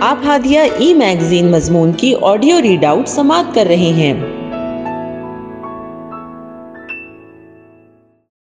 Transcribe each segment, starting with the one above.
آپ ہادیہ ای میگزین مضمون کی آڈیو ریڈ آؤٹ سماعت کر رہے ہیں۔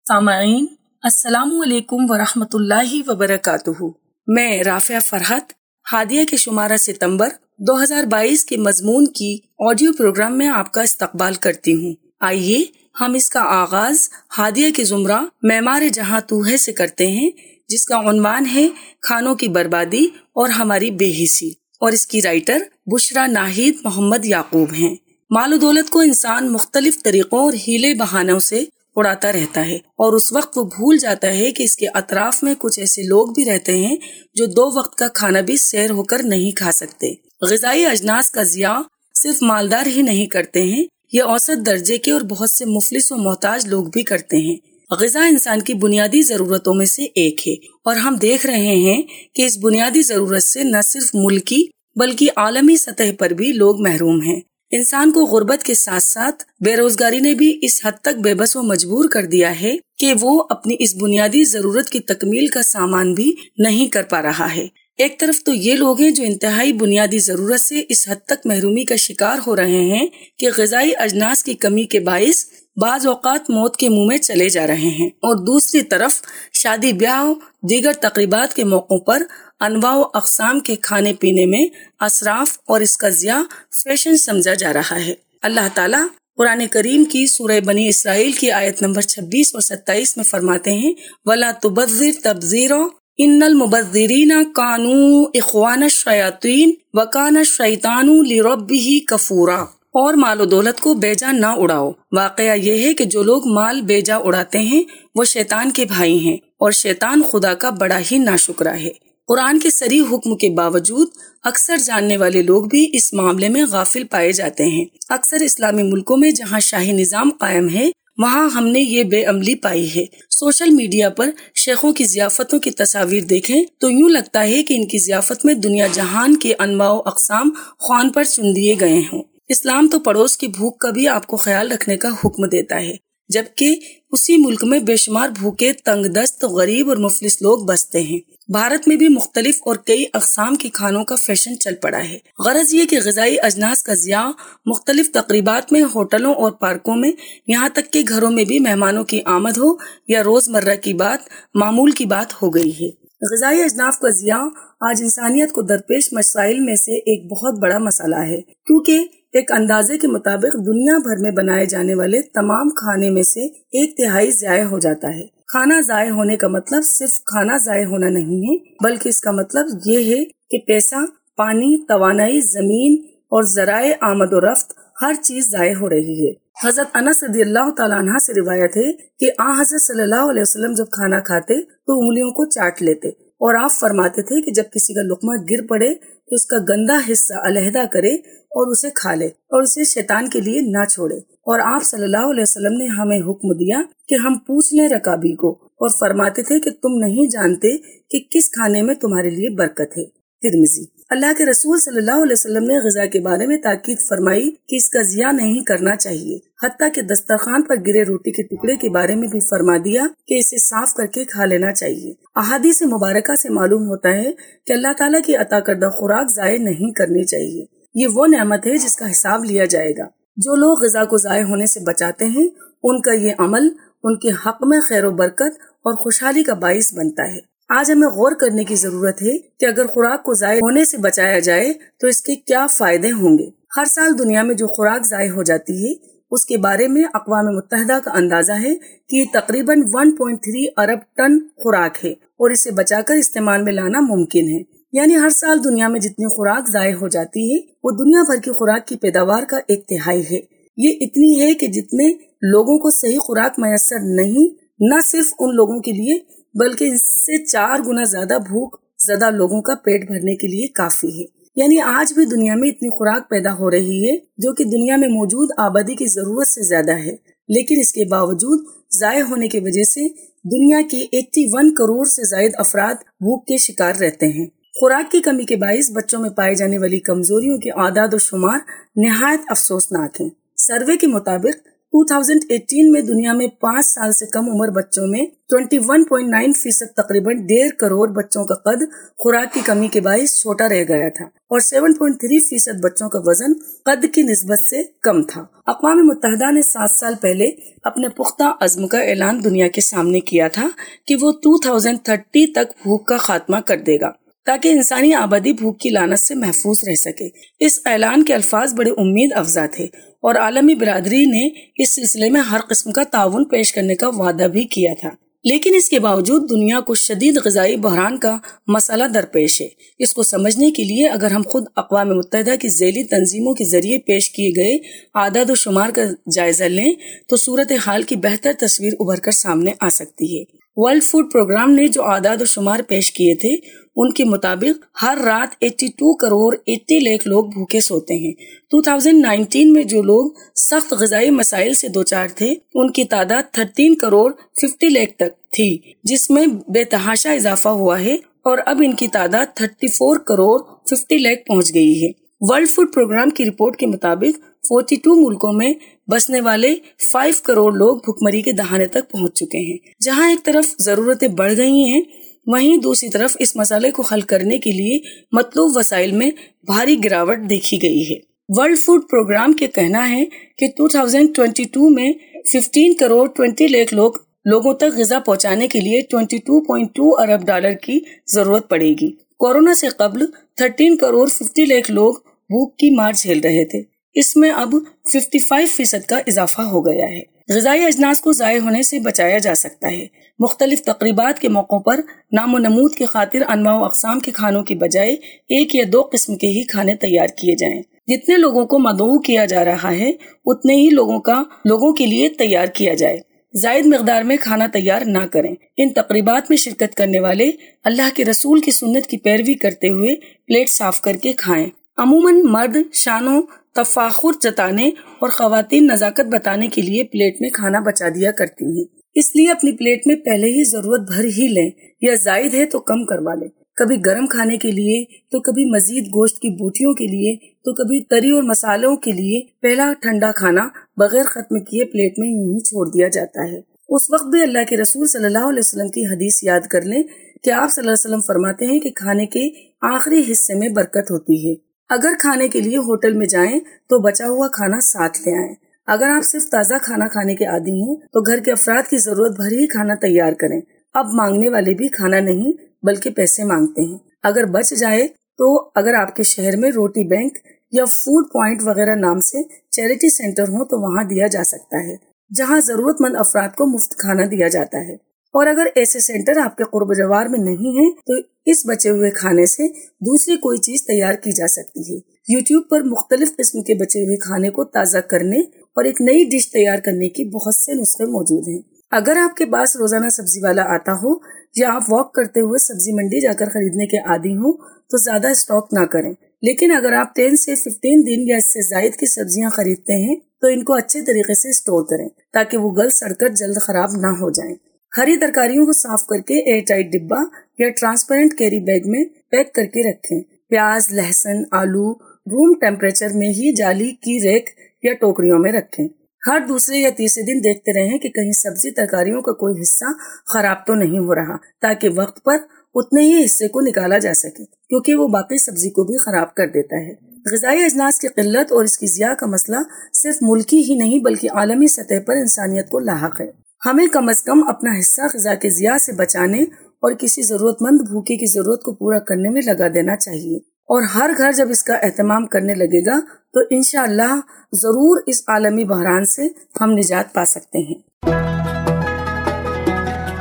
سامعین، السلام علیکم ورحمۃ اللہ وبرکاتہ۔ میں رافع فرحت، ہادیہ کے شمارہ ستمبر دو ہزار بائیس کے مضمون کی آڈیو پروگرام میں آپ کا استقبال کرتی ہوں۔ آئیے، ہم اس کا آغاز ہادیہ کے زمرہ معمار جہاں تو ہے سے کرتے ہیں۔ جس کا عنوان ہے کھانوں کی بربادی اور ہماری بے حسی اور اس کی رائٹر بشرا ناہید محمد یعقوب ہیں۔ مال و دولت کو انسان مختلف طریقوں اور ہیلے بہانوں سے اڑاتا رہتا ہے اور اس وقت وہ بھول جاتا ہے کہ اس کے اطراف میں کچھ ایسے لوگ بھی رہتے ہیں جو دو وقت کا کھانا بھی سیر ہو کر نہیں کھا سکتے۔ غذائی اجناس کا ضیاع صرف مالدار ہی نہیں کرتے ہیں، یہ اوسط درجے کے اور بہت سے مفلس و محتاج لوگ بھی کرتے ہیں۔ غذا انسان کی بنیادی ضرورتوں میں سے ایک ہے۔ اور ہم دیکھ رہے ہیں کہ اس بنیادی ضرورت سے نہ صرف ملکی بلکہ عالمی سطح پر بھی لوگ محروم ہیں۔ انسان کو غربت کے ساتھ ساتھ بے روزگاری نے بھی اس حد تک بے بس و مجبور کر دیا ہے کہ وہ اپنی اس بنیادی ضرورت کی تکمیل کا سامان بھی نہیں کر پا رہا ہے۔ ایک طرف تو یہ لوگ ہیں جو انتہائی بنیادی ضرورت سے اس حد تک محرومی کا شکار ہو رہے ہیں کہ غذائی اجناس کی کمی کے باعث بعض اوقات موت کے منہ میں چلے جا رہے ہیں۔ اور دوسری طرف شادی بیاہ، دیگر تقریبات کے موقعوں پر انواع و اقسام کے کھانے پینے میں اصراف اور اس کا ضیاع فیشن سمجھا جا رہا ہے۔ اللہ تعالیٰ قرآن کریم کی سورہ بنی اسرائیل کی آیت نمبر چھبیس اور ستائیس میں فرماتے ہیں، ولا تبذر تبزیر ان المبذرین کانو اخوان الشیاطین وکان الشیطان لربہ کفورا اور مال و دولت کو بیجا نہ اڑاؤ۔ واقعہ یہ ہے کہ جو لوگ مال بیجا اڑاتے ہیں، وہ شیطان کے بھائی ہیں اور شیطان خدا کا بڑا ہی ناشکرا ہے۔ قرآن کے سری حکم کے باوجود اکثر جاننے والے لوگ بھی اس معاملے میں غافل پائے جاتے ہیں۔ اکثر اسلامی ملکوں میں جہاں شاہی نظام قائم ہے، وہاں ہم نے یہ بے عملی پائی ہے۔ سوشل میڈیا پر شیخوں کی ضیافتوں کی تصاویر دیکھیں تو یوں لگتا ہے کہ ان کی ضیافت میں دنیا جہان کے انواع و اقسام خوان پر چن دیے گئے ہوں۔ اسلام تو پڑوس کی بھوک کا بھی آپ کو خیال رکھنے کا حکم دیتا ہے، جبکہ اسی ملک میں بے شمار بھوکے، تنگ دست، غریب اور مفلس لوگ بستے ہیں۔ بھارت میں بھی مختلف اور کئی اقسام کے کھانوں کا فیشن چل پڑا ہے۔ غرض یہ کہ غذائی اجناس کا ضیاع مختلف تقریبات میں، ہوٹلوں اور پارکوں میں یہاں تک کہ گھروں میں بھی مہمانوں کی آمد ہو یا روز مرہ کی بات، معمول کی بات ہو گئی ہے۔ غذائی اجناف کا ضیاع آج انسانیت کو درپیش مسائل میں سے ایک بہت بڑا مسئلہ ہے۔ کیونکہ ایک اندازے کے مطابق دنیا بھر میں بنائے جانے والے تمام کھانے میں سے ایک تہائی ضائع ہو جاتا ہے۔ کھانا ضائع ہونے کا مطلب صرف کھانا ضائع ہونا نہیں ہے، بلکہ اس کا مطلب یہ ہے کہ پیسہ، پانی، توانائی، زمین اور ذرائع آمد و رفت ہر چیز ضائع ہو رہی ہے۔ حضرت انس رضی اللہ تعالیٰ عنہ سے روایت ہے کہ آ حضرت صلی اللہ علیہ وسلم جب کھانا کھاتے تو انگلیوں کو چاٹ لیتے اور آپ فرماتے تھے کہ جب کسی کا لقمہ گر پڑے اس کا گندا حصہ علیحدہ کرے اور اسے کھا لے اور اسے شیطان کے لیے نہ چھوڑے۔ اور آپ صلی اللہ علیہ وسلم نے ہمیں حکم دیا کہ ہم پوچھ لیں رکابی کو اور فرماتے تھے کہ تم نہیں جانتے کہ کس کھانے میں تمہارے لیے برکت ہے۔ ترمزی اللہ کے رسول صلی اللہ علیہ وسلم نے غذا کے بارے میں تاکید فرمائی کہ اس کا ضیاع نہیں کرنا چاہیے۔ حتیٰ کہ دسترخوان پر گرے روٹی کے ٹکڑے کے بارے میں بھی فرما دیا کہ اسے صاف کر کے کھا لینا چاہیے۔ احادی سے مبارکہ سے معلوم ہوتا ہے کہ اللہ تعالیٰ کی عطا کردہ خوراک ضائع نہیں کرنی چاہیے۔ یہ وہ نعمت ہے جس کا حساب لیا جائے گا۔ جو لوگ غذا کو ضائع ہونے سے بچاتے ہیں، ان کا یہ عمل ان کے حق میں خیر و برکت اور خوشحالی کا باعث بنتا ہے۔ آج ہمیں غور کرنے کی ضرورت ہے کہ اگر خوراک کو ضائع ہونے سے بچایا جائے تو اس کے کیا فائدے ہوں گے۔ ہر سال دنیا میں جو خوراک ضائع ہو جاتی ہے، اس کے بارے میں اقوام متحدہ کا اندازہ ہے کہ یہ تقریباً 1.3 ارب ٹن خوراک ہے اور اسے بچا کر استعمال میں لانا ممکن ہے۔ یعنی ہر سال دنیا میں جتنی خوراک ضائع ہو جاتی ہے، وہ دنیا بھر کی خوراک کی پیداوار کا ایک تہائی ہے۔ یہ اتنی ہے کہ جتنے لوگوں کو صحیح خوراک میسر نہیں، نہ صرف ان لوگوں کے لیے بلکہ اس سے چار گنا زیادہ بھوک زیادہ لوگوں کا پیٹ بھرنے کے لیے کافی ہے۔ یعنی آج بھی دنیا میں اتنی خوراک پیدا ہو رہی ہے جو کہ دنیا میں موجود آبادی کی ضرورت سے زیادہ ہے۔ لیکن اس کے باوجود ضائع ہونے کی وجہ سے دنیا کے ایٹی ون کروڑ سے زائد افراد بھوک کے شکار رہتے ہیں۔ خوراک کی کمی کے باعث بچوں میں پائی جانے والی کمزوریوں کے اعداد و شمار نہایت افسوسناک ہیں۔ سروے کے مطابق 2018 میں دنیا میں پانچ سال سے کم عمر بچوں میں 21.9 فیصد تقریباً ڈیڑھ کروڑ بچوں کا قد خوراک کی کمی کے باعث چھوٹا رہ گیا تھا اور 7.3 فیصد بچوں کا وزن قد کی نسبت سے کم تھا۔ اقوام متحدہ نے سات سال پہلے اپنے پختہ عزم کا اعلان دنیا کے سامنے کیا تھا کہ وہ 2030 تک بھوک کا خاتمہ کر دے گا تاکہ انسانی آبادی بھوک کی لانت سے محفوظ رہ سکے۔ اس اعلان کے الفاظ بڑے امید افزا تھے۔ اور عالمی برادری نے اس سلسلے میں ہر قسم کا تعاون پیش کرنے کا وعدہ بھی کیا تھا۔ لیکن اس کے باوجود دنیا کو شدید غذائی بحران کا مسئلہ درپیش ہے۔ اس کو سمجھنے کے لیے اگر ہم خود اقوام متحدہ کی ذیلی تنظیموں کے ذریعے پیش کیے گئے اعداد و شمار کا جائزہ لیں، تو صورت حال کی بہتر تصویر ابھر کر سامنے آ سکتی ہے۔ ورلڈ فوڈ پروگرام نے جو اعداد و شمار پیش کیے تھے، ان کے مطابق ہر رات 82 کروڑ 80 لاکھ لوگ بھوکے سوتے ہیں۔ 2019 میں جو لوگ سخت غذائی مسائل سے دوچار تھے، ان کی تعداد 13 کروڑ 50 لاکھ تک تھی، جس میں بے تحاشا اضافہ ہوا ہے اور اب ان کی تعداد 34 کروڑ 50 لاکھ پہنچ گئی ہے۔ ورلڈ فوڈ پروگرام کی رپورٹ کے مطابق 42 ملکوں میں بسنے والے 5 کروڑ لوگ بھکمری کے دہانے تک پہنچ چکے ہیں۔ جہاں ایک طرف ضرورتیں بڑھ گئی ہیں، وہیں دوسری طرف اس مسئلے کو حل کرنے کے لیے مطلوب وسائل میں بھاری گراوٹ دیکھی گئی ہے۔ ورلڈ فوڈ پروگرام کے کہنا ہے کہ 2022 میں 15 کروڑ 20 لاکھ لوگ لوگوں تک غذا پہنچانے کے لیے 22.2 ارب ڈالر کی ضرورت پڑے گی۔ کورونا سے قبل 13 کروڑ 50 لاکھ لوگ بھوک کی مار جھیل رہے تھے۔ اس میں اب 55 فیصد کا اضافہ ہو گیا ہے۔ غذائی اجناس کو ضائع ہونے سے بچایا جا سکتا ہے۔ مختلف تقریبات کے موقع پر نام و نمود کی خاطر انواع و اقسام کے کھانوں کی بجائے ایک یا دو قسم کے ہی کھانے تیار کیے جائیں۔ جتنے لوگوں کو مدعو کیا جا رہا ہے، اتنے ہی لوگوں کا، لوگوں کے لیے تیار کیا جائے۔ زائد مقدار میں کھانا تیار نہ کریں۔ ان تقریبات میں شرکت کرنے والے اللہ کے رسول کی سنت کی پیروی کرتے ہوئے پلیٹ صاف کر کے کھائیں۔ عموماً مرد، شانوں تفاخر جتانے اور خواتین نزاکت بتانے کے لیے پلیٹ میں کھانا بچا دیا کرتی ہیں۔ اس لیے اپنی پلیٹ میں پہلے ہی ضرورت بھر ہی لیں یا زائد ہے تو کم کروا لیں۔ کبھی گرم کھانے کے لیے، تو کبھی مزید گوشت کی بوٹیوں کے لیے، تو کبھی تری اور مسالوں کے لیے پہلا ٹھنڈا کھانا بغیر ختم کیے پلیٹ میں یوں ہی چھوڑ دیا جاتا ہے۔ اس وقت بھی اللہ کے رسول صلی اللہ علیہ وسلم کی حدیث یاد کر لیں کہ آپ صلی اللہ علیہ وسلم فرماتے ہیں کہ کھانے کے آخری حصے میں برکت ہوتی ہے۔ اگر کھانے کے لیے ہوٹل میں جائیں تو بچا ہوا کھانا ساتھ لے آئیں۔ اگر آپ صرف تازہ کھانا کھانے کے عادی ہیں تو گھر کے افراد کی ضرورت بھر ہی کھانا تیار کریں۔ اب مانگنے والے بھی کھانا نہیں بلکہ پیسے مانگتے ہیں۔ اگر بچ جائے تو اگر آپ کے شہر میں روٹی بینک یا فوڈ پوائنٹ وغیرہ نام سے چیریٹی سینٹر ہو تو وہاں دیا جا سکتا ہے۔ جہاں ضرورت مند افراد کو مفت کھانا دیا جاتا ہے۔ اور اگر ایسے سینٹر آپ کے قرب جوار میں نہیں ہیں، تو اس بچے ہوئے کھانے سے دوسری کوئی چیز تیار کی جا سکتی ہے۔ یوٹیوب پر مختلف قسم کے بچے ہوئے کھانے کو تازہ کرنے اور ایک نئی ڈش تیار کرنے کی بہت سے نسخے موجود ہیں۔ اگر آپ کے پاس روزانہ سبزی والا آتا ہو یا آپ واک کرتے ہوئے سبزی منڈی جا کر خریدنے کے عادی ہوں، تو زیادہ اسٹاک نہ کریں۔ لیکن اگر آپ ٹین سے ففٹین دن یا اس سے زائد کی سبزیاں خریدتے ہیں، تو ان کو اچھے طریقے سے اسٹور کریں تاکہ وہ گل سڑ کر جلد خراب نہ ہو جائیں۔ ہری ترکاریوں کو صاف کر کے ایئر ٹائٹ ڈبا یا ٹرانسپیرنٹ کیری بیگ میں پیک کر کے رکھیں۔ پیاز، لہسن، آلو، روم ٹیمپریچر میں ہی جالی کی ریک یا ٹوکریوں میں رکھیں۔ ہر دوسرے یا تیسرے دن دیکھتے رہیں کہ کہیں سبزی ترکاریوں کا کوئی حصہ خراب تو نہیں ہو رہا، تاکہ وقت پر اتنے ہی حصے کو نکالا جا سکے، کیونکہ وہ باقی سبزی کو بھی خراب کر دیتا ہے۔ غذائی اجناس کی قلت اور اس کی ضیاع کا مسئلہ صرف ملکی ہی نہیں بلکہ عالمی سطح پر انسانیت کو لاحق ہے۔ ہمیں کم از کم اپنا حصہ غذا کے ضیاع سے بچانے اور کسی ضرورت مند بھوکے کی ضرورت کو پورا کرنے میں لگا دینا چاہیے۔ اور ہر گھر جب اس کا اہتمام کرنے لگے گا، تو انشاءاللہ ضرور اس عالمی بحران سے ہم نجات پا سکتے ہیں۔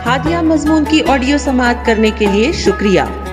ہادیہ مضمون کی آڈیو سماعت کرنے کے لیے شکریہ۔